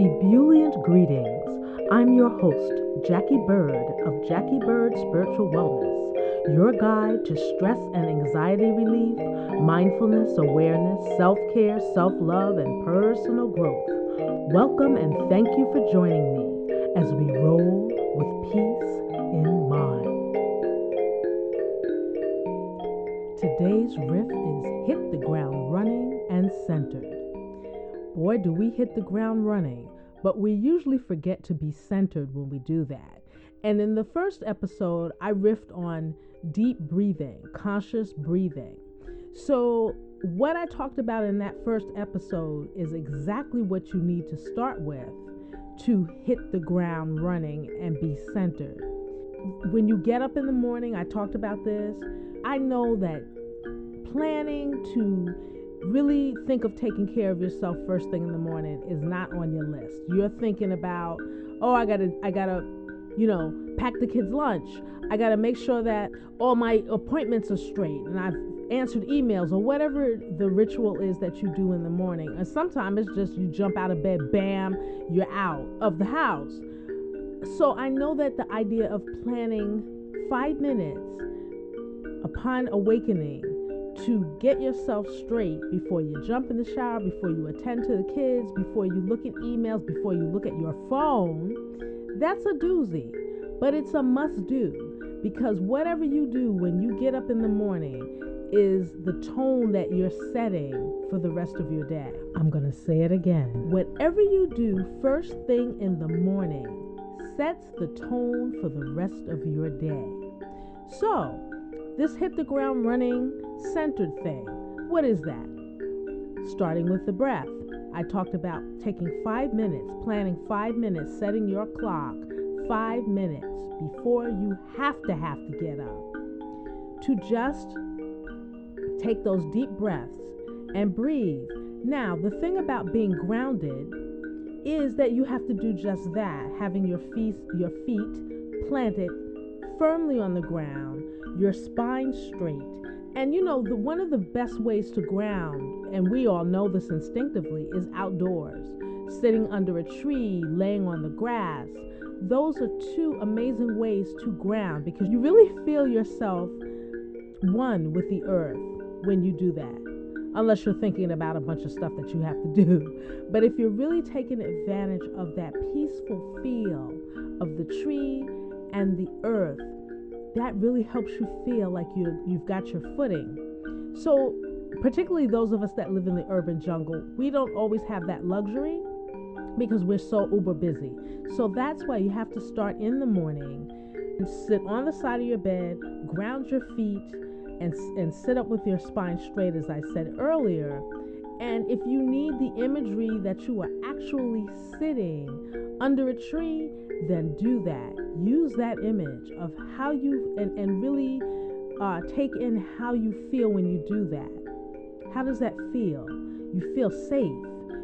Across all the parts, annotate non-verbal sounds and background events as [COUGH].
Ebullient greetings. I'm your host, Jackie Bird of Jackie Bird Spiritual Wellness, your guide to stress and anxiety relief, mindfulness, awareness, self care, self love, and personal growth. Welcome and thank you for joining me as we roll with peace in mind. Today's riff is Hit the Ground Running and Centered. Boy, do we hit the ground running, but we usually forget to be centered when we do that. And in the first episode, I riffed on deep breathing, conscious breathing. So, what I talked about in that first episode is exactly what you need to start with to hit the ground running and be centered. When you get up in the morning, I talked about this. I know that planning to really think of taking care of yourself first thing in the morning is not on your list. You're thinking about, oh, I gotta, I gotta, you know, pack the kids' lunch. I gotta make sure that all my appointments are straight and I've answered emails or whatever the ritual is that you do in the morning. And sometimes it's just you jump out of bed, bam, you're out of the house. So I know that the idea of planning five minutes upon awakening to get yourself straight before you jump in the shower, before you attend to the kids, before you look at emails, before you look at your phone, that's a doozy. But it's a must do because whatever you do when you get up in the morning is the tone that you're setting for the rest of your day. I'm going to say it again. Whatever you do first thing in the morning sets the tone for the rest of your day. So, this hit the ground running centered thing. What is that? Starting with the breath. I talked about taking five minutes, planning five minutes, setting your clock five minutes before you have to have to get up to just take those deep breaths and breathe. Now, the thing about being grounded is that you have to do just that, having your feet your feet planted firmly on the ground, your spine straight. And you know, the, one of the best ways to ground, and we all know this instinctively, is outdoors, sitting under a tree, laying on the grass. Those are two amazing ways to ground because you really feel yourself one with the earth when you do that. Unless you're thinking about a bunch of stuff that you have to do. [LAUGHS] But if you're really taking advantage of that peaceful feel of the tree and the earth, that really helps you feel like you you've got your footing. So, particularly those of us that live in the urban jungle, we don't always have that luxury because we're so uber busy. So that's why you have to start in the morning and sit on the side of your bed, ground your feet, and, and sit up with your spine straight, as I said earlier. And if you need the imagery that you are actually sitting under a tree, then do that. Use that image of how you, and, and really uh, take in how you feel when you do that. How does that feel? You feel safe,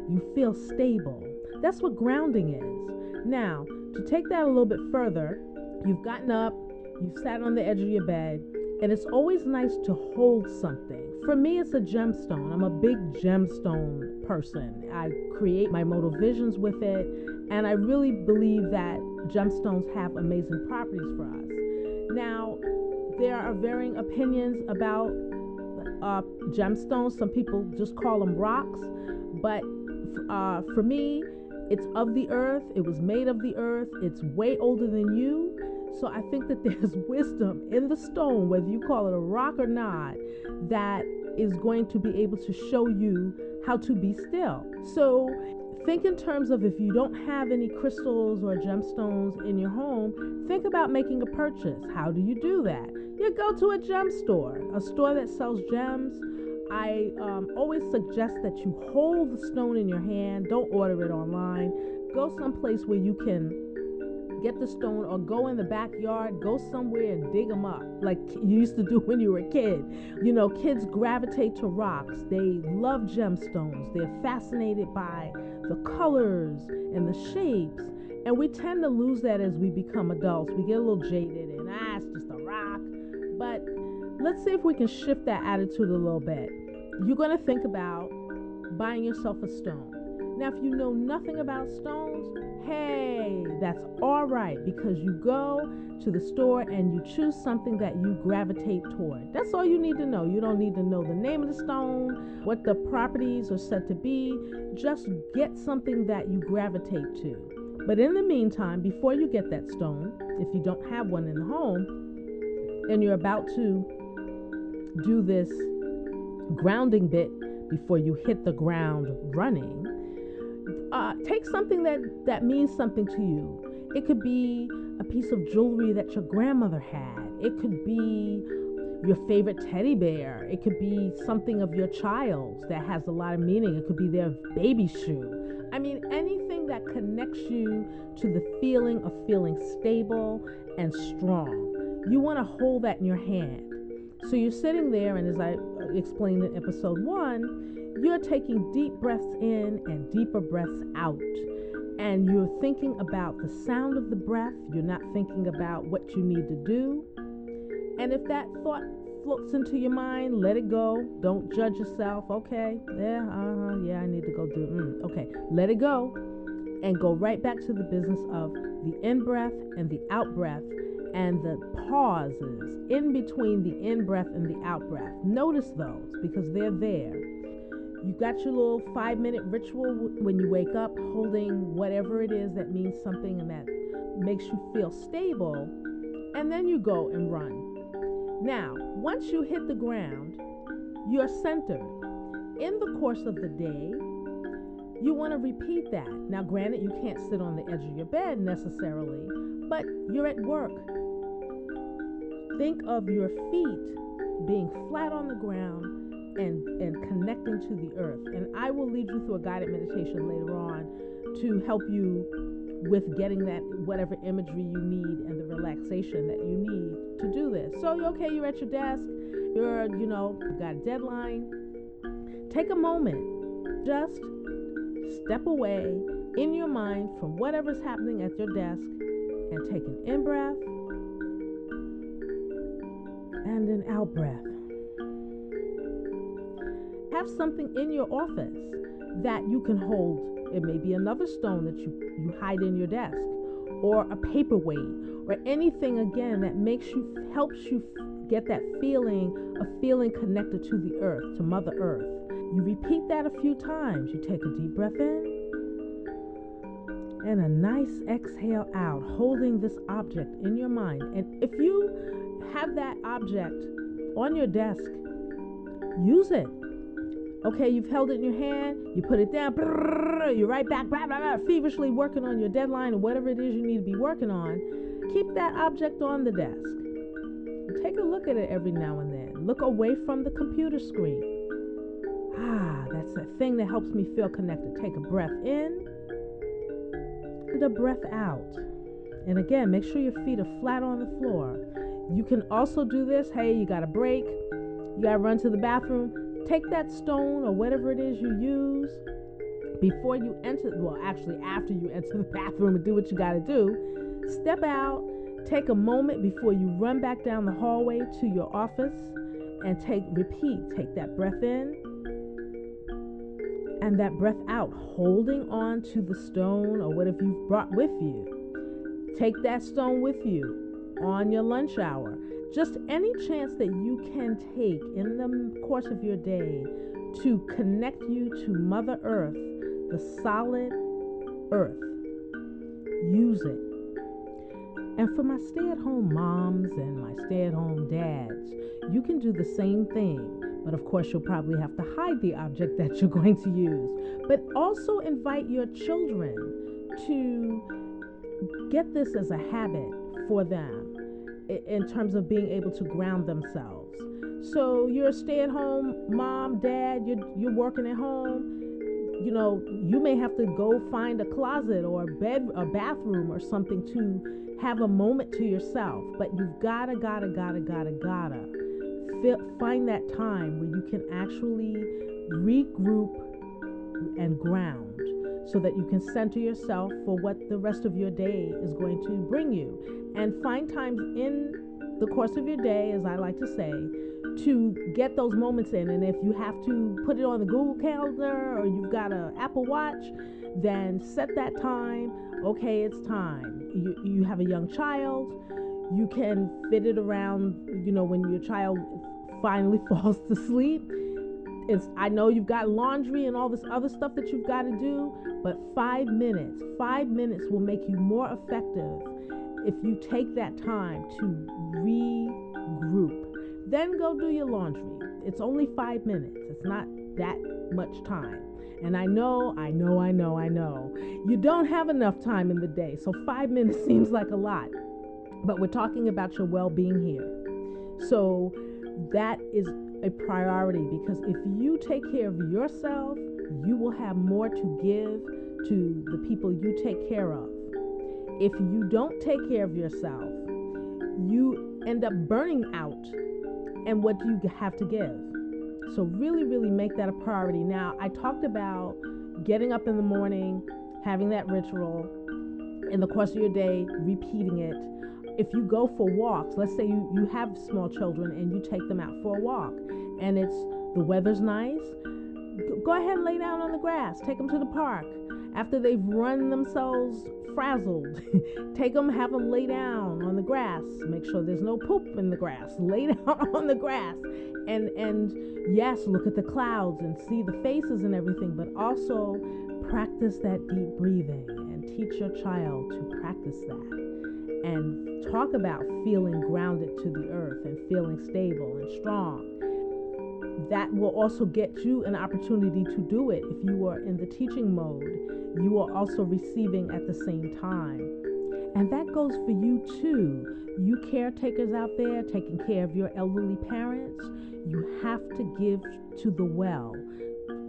you feel stable. That's what grounding is. Now, to take that a little bit further, you've gotten up, you've sat on the edge of your bed, and it's always nice to hold something. For me, it's a gemstone. I'm a big gemstone person. I create my modal visions with it, and I really believe that gemstones have amazing properties for us. Now, there are varying opinions about uh, gemstones. Some people just call them rocks, but uh, for me, it's of the earth. It was made of the earth. It's way older than you. So I think that [LAUGHS] there's wisdom in the stone, whether you call it a rock or not, that is going to be able to show you how to be still. So think in terms of if you don't have any crystals or gemstones in your home, think about making a purchase. How do you do that? You go to a gem store, a store that sells gems. I um, always suggest that you hold the stone in your hand. Don't order it online. Go someplace where you can get the stone or go in the backyard, go somewhere and dig them up like [LAUGHS] you used to do when you were a kid. You know, kids gravitate to rocks. They love gemstones. They're fascinated by the colors and the shapes. And we tend to lose that as we become adults. We get a little jaded and ah, it's just a rock. But let's see if we can shift that attitude a little bit. You're going to think about buying yourself a stone. Now, if you know nothing about stones, hey, that's all right because you go to the store and you choose something that you gravitate toward. That's all you need to know. You don't need to know the name of the stone, what the properties are said to be. Just get something that you gravitate to. But in the meantime, before you get that stone, if you don't have one in the home, and you're about to do this grounding bit before you hit the ground running, uh, take something that, that means something to you. It could be a piece of jewelry that your grandmother had, it could be your favorite teddy bear, it could be something of your child's that has a lot of meaning, it could be their baby shoe. I mean, anything that connects you to the feeling of feeling stable and strong. You want to hold that in your hand. So you're sitting there, and as I explained in episode one, you're taking deep breaths in and deeper breaths out. And you're thinking about the sound of the breath. You're not thinking about what you need to do. And if that thought floats into your mind, let it go. Don't judge yourself. Okay, yeah, uh huh, yeah, I need to go do. Mm, okay, let it go, and go right back to the business of the in breath and the out breath, and the pauses in between the in breath and the out breath. Notice those because they're there. You got your little five minute ritual when you wake up, holding whatever it is that means something and that makes you feel stable, and then you go and run. Now, once you hit the ground, you're centered. In the course of the day, you want to repeat that. Now, granted, you can't sit on the edge of your bed necessarily, but you're at work. Think of your feet being flat on the ground and, and connecting to the earth. And I will lead you through a guided meditation later on to help you with getting that whatever imagery you need and the relaxation that you need to do this. So you're okay, you're at your desk, you're, you know, you got a deadline. Take a moment. Just step away in your mind from whatever's happening at your desk and take an in breath and an out breath have something in your office that you can hold. It may be another stone that you, you hide in your desk, or a paperweight, or anything again that makes you helps you get that feeling of feeling connected to the earth, to Mother Earth. You repeat that a few times. You take a deep breath in and a nice exhale out, holding this object in your mind. And if you have that object on your desk, use it. Okay, you've held it in your hand, you put it down, you're right back, blah, blah, blah, feverishly working on your deadline or whatever it is you need to be working on. Keep that object on the desk. Take a look at it every now and then. Look away from the computer screen. Ah, that's the thing that helps me feel connected. Take a breath in and a breath out. And again, make sure your feet are flat on the floor. You can also do this. Hey, you got a break, you got to run to the bathroom Take that stone or whatever it is you use before you enter, well, actually, after you enter the [LAUGHS] bathroom and do what you got to do. Step out, take a moment before you run back down the hallway to your office and take, repeat, take that breath in and that breath out, holding on to the stone or whatever you've brought with you. Take that stone with you on your lunch hour just any chance that you can take in the course of your day to connect you to Mother Earth, the solid earth. Use it. And for my stay at home moms and my stay at home dads, you can do the same thing. But of course, you'll probably have to hide the object that you're [LAUGHS] going to use. But also invite your children to get this as a habit for them in terms of being able to ground themselves. So you're a stay-at-home mom, dad, you're you're working at home. You know, you may have to go find a closet or a bed, a bathroom or something to have a moment to yourself. But you've gotta, gotta, gotta, gotta, gotta find that time where you can actually regroup and ground so that you can center yourself for what the rest of your day is going to bring you. And find times in the course of your day, as I like to say, to get those moments in. And if you have to put it on the Google Calendar or you've got an Apple Watch, then set that time. Okay, it's time. You, you have a young child, you can fit it around, you know, when your child finally [LAUGHS] falls to sleep. It's, I know you've got laundry and all this other stuff that you've got to do, but five minutes, five minutes will make you more effective if you take that time to regroup. Then go do your laundry. It's only five minutes, it's not that much time. And I know, I know, I know, I know, you don't have enough time in the day, so five [LAUGHS] minutes seems like a lot. But we're talking about your well being here. So that is a priority because if you take care of yourself, you will have more to give to the people you take care of. If you don't take care of yourself, you end up burning out. And what you have to give? So, really, really make that a priority. Now, I talked about getting up in the morning, having that ritual, in the course of your day, repeating it if you go for walks, let's say you, you have small children and you take them out for a walk and it's the weather's nice, go ahead and lay down on the grass. Take them to the park. After they've run themselves frazzled, [LAUGHS] take them, have them lay down on the grass. Make sure there's no poop in the grass. [LAUGHS] Lay down on the grass. And and yes, look at the clouds and see the faces and everything, but also practice that deep breathing and teach your child to practice that and talk about feeling grounded to the earth and feeling stable and strong. That will also get you an opportunity to do it if you are in the teaching mode. You are also receiving at the same time. And that goes for you too. You caretakers out there taking care of your elderly parents, you have to give to the well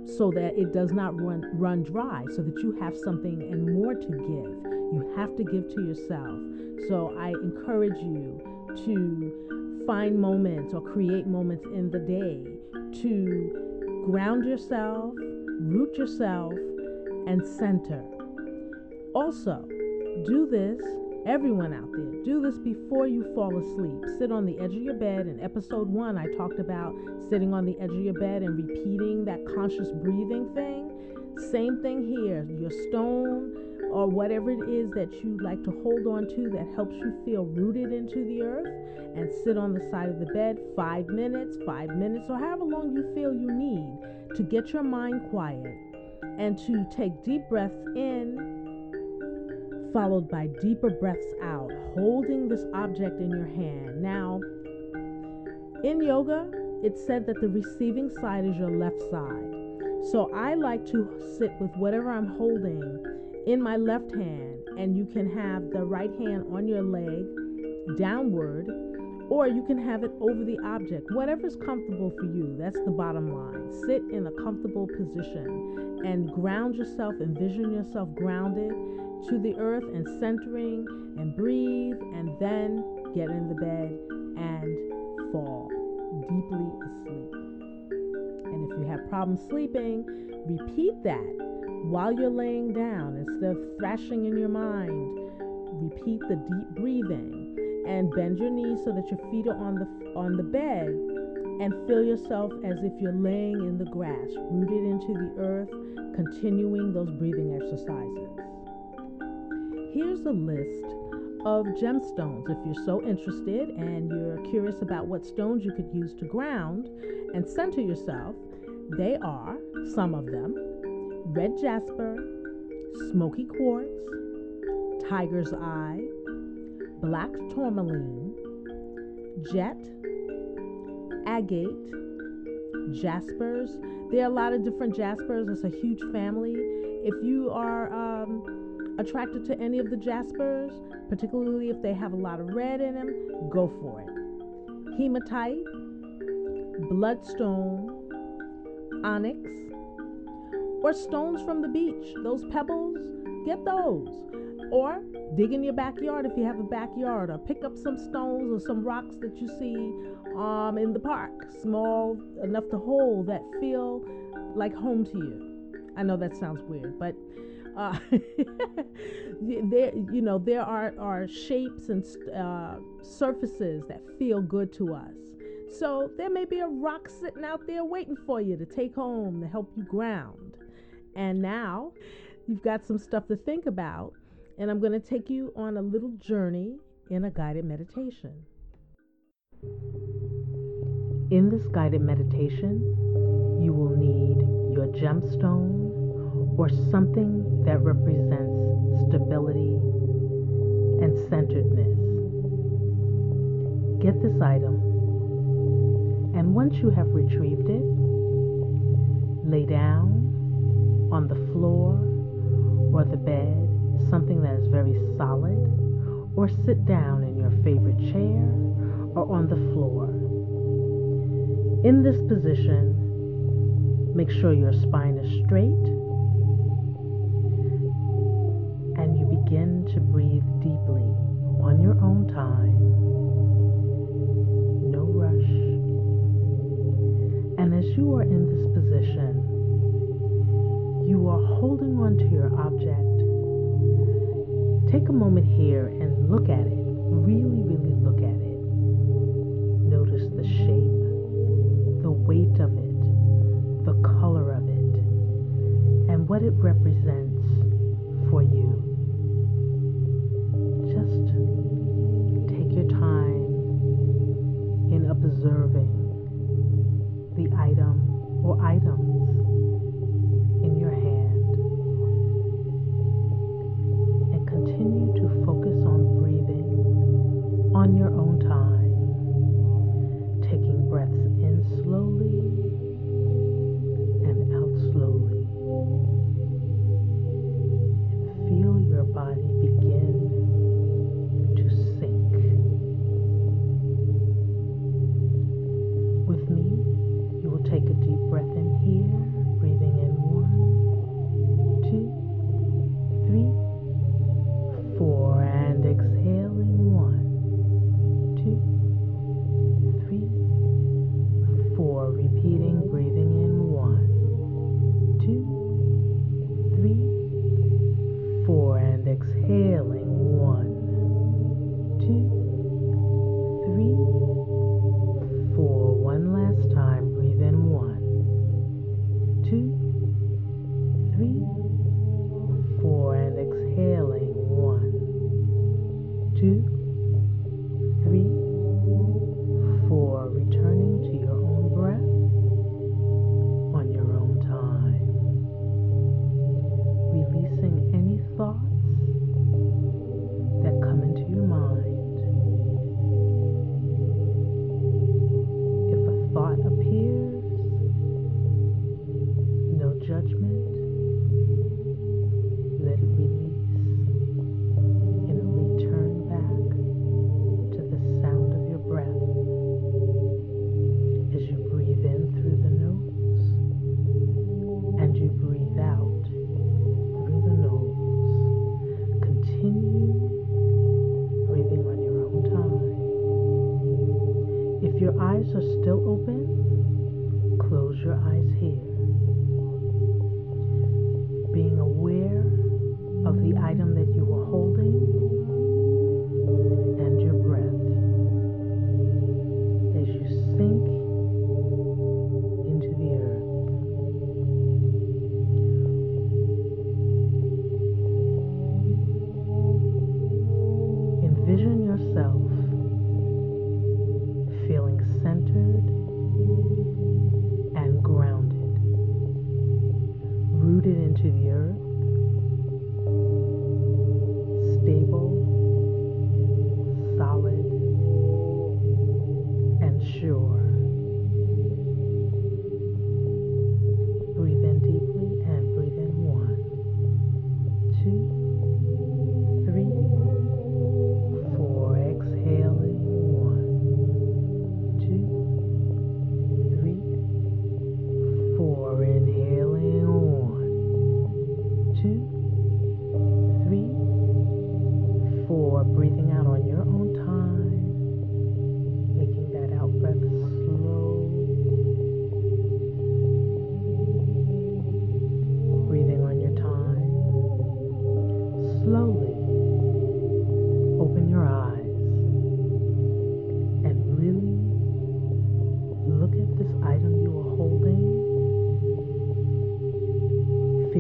so that it does not run run dry so that you have something and more to give. You have to give to yourself. So I encourage you to find moments or create moments in the day to ground yourself, root yourself, and center. Also, do this, everyone out there, do this before you fall asleep. Sit on the edge of your bed. In episode one, I talked about sitting on the edge of your bed and repeating that conscious breathing thing. Same thing here. Your stone or whatever it is that you like to hold on to that helps you feel rooted into the earth and sit on the side of the bed five minutes, five minutes, or however long you feel you need to get your mind quiet and to take deep breaths in, followed by deeper breaths out, holding this object in your hand. Now, in yoga, it's said that the receiving side is your left side. So I like to sit with whatever I'm holding in my left hand, and you can have the right hand on your leg downward, or you can have it over the object, whatever's comfortable for you. That's the bottom line. Sit in a comfortable position and ground yourself, envision yourself grounded to the earth and centering and breathe, and then get in the bed and fall deeply asleep. And if you have problems sleeping, repeat that while you're laying down, instead of thrashing in your mind, repeat the deep breathing and bend your knees so that your feet are on the on the bed and feel yourself as if you're laying in the grass, rooted into the earth, continuing those breathing exercises. Here's a list of gemstones if you're so interested and you're curious about what stones you could use to ground and center yourself. They are some of them red jasper, smoky quartz, tiger's eye, black tourmaline, jet, agate, jaspers. There are a lot of different jaspers. It's a huge family. If you are um, attracted to any of the jaspers, particularly if they have a lot of red in them, go for it. Hematite, bloodstone, onyx, or stones from the beach. Those pebbles, get those. Or dig in your backyard if you have a backyard, or pick up some stones or some rocks that you see um, in the park, small enough to hold that feel like home to you. I know that sounds weird, but uh, [LAUGHS] there, you know, there are, are shapes and uh, surfaces that feel good to us. So there may be a rock sitting out there waiting for you to take home to help you ground. And now you've got some stuff to think about, and I'm going to take you on a little journey in a guided meditation. In this guided meditation, you will need your gemstone or something that represents stability and centeredness. Get this item, and once you have retrieved it, lay down on the floor or the bed, something that is very solid, or sit down in your favorite chair or on the floor. In this position, make sure your spine is straight and you begin to breathe deeply on your own time. No rush. And as you are in this position, you are holding on to your object. Take a moment here and look at it. Really, really look at it. Notice the shape the weight of it, the color of it, and what it represents for you.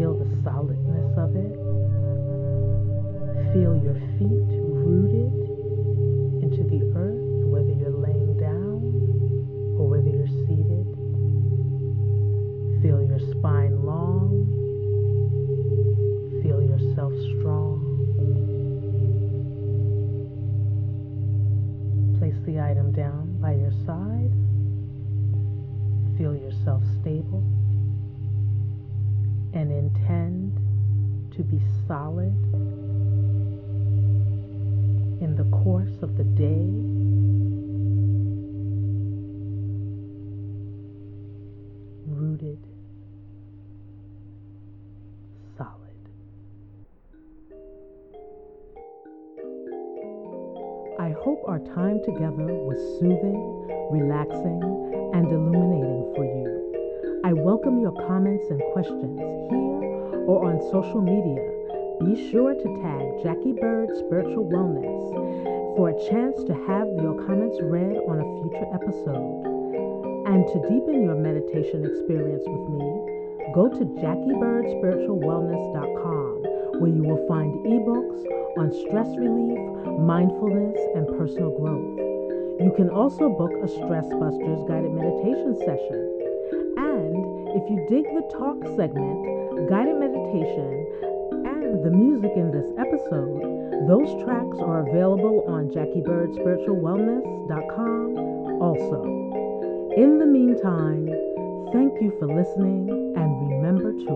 The solidness Rooted, solid. I hope our time together was soothing, relaxing, and illuminating for you. I welcome your comments and questions here or on social media. Be sure to tag Jackie Bird Spiritual Wellness for a chance to have your comments read on a future episode. And to deepen your meditation experience with me, go to JackieBirdSpiritualWellness.com where you will find ebooks on stress relief, mindfulness, and personal growth. You can also book a Stress Busters guided meditation session. And if you dig the talk segment, guided meditation, and the music in this episode, those tracks are available on JackieBirdSpiritualWellness.com also. In the meantime, thank you for listening and remember to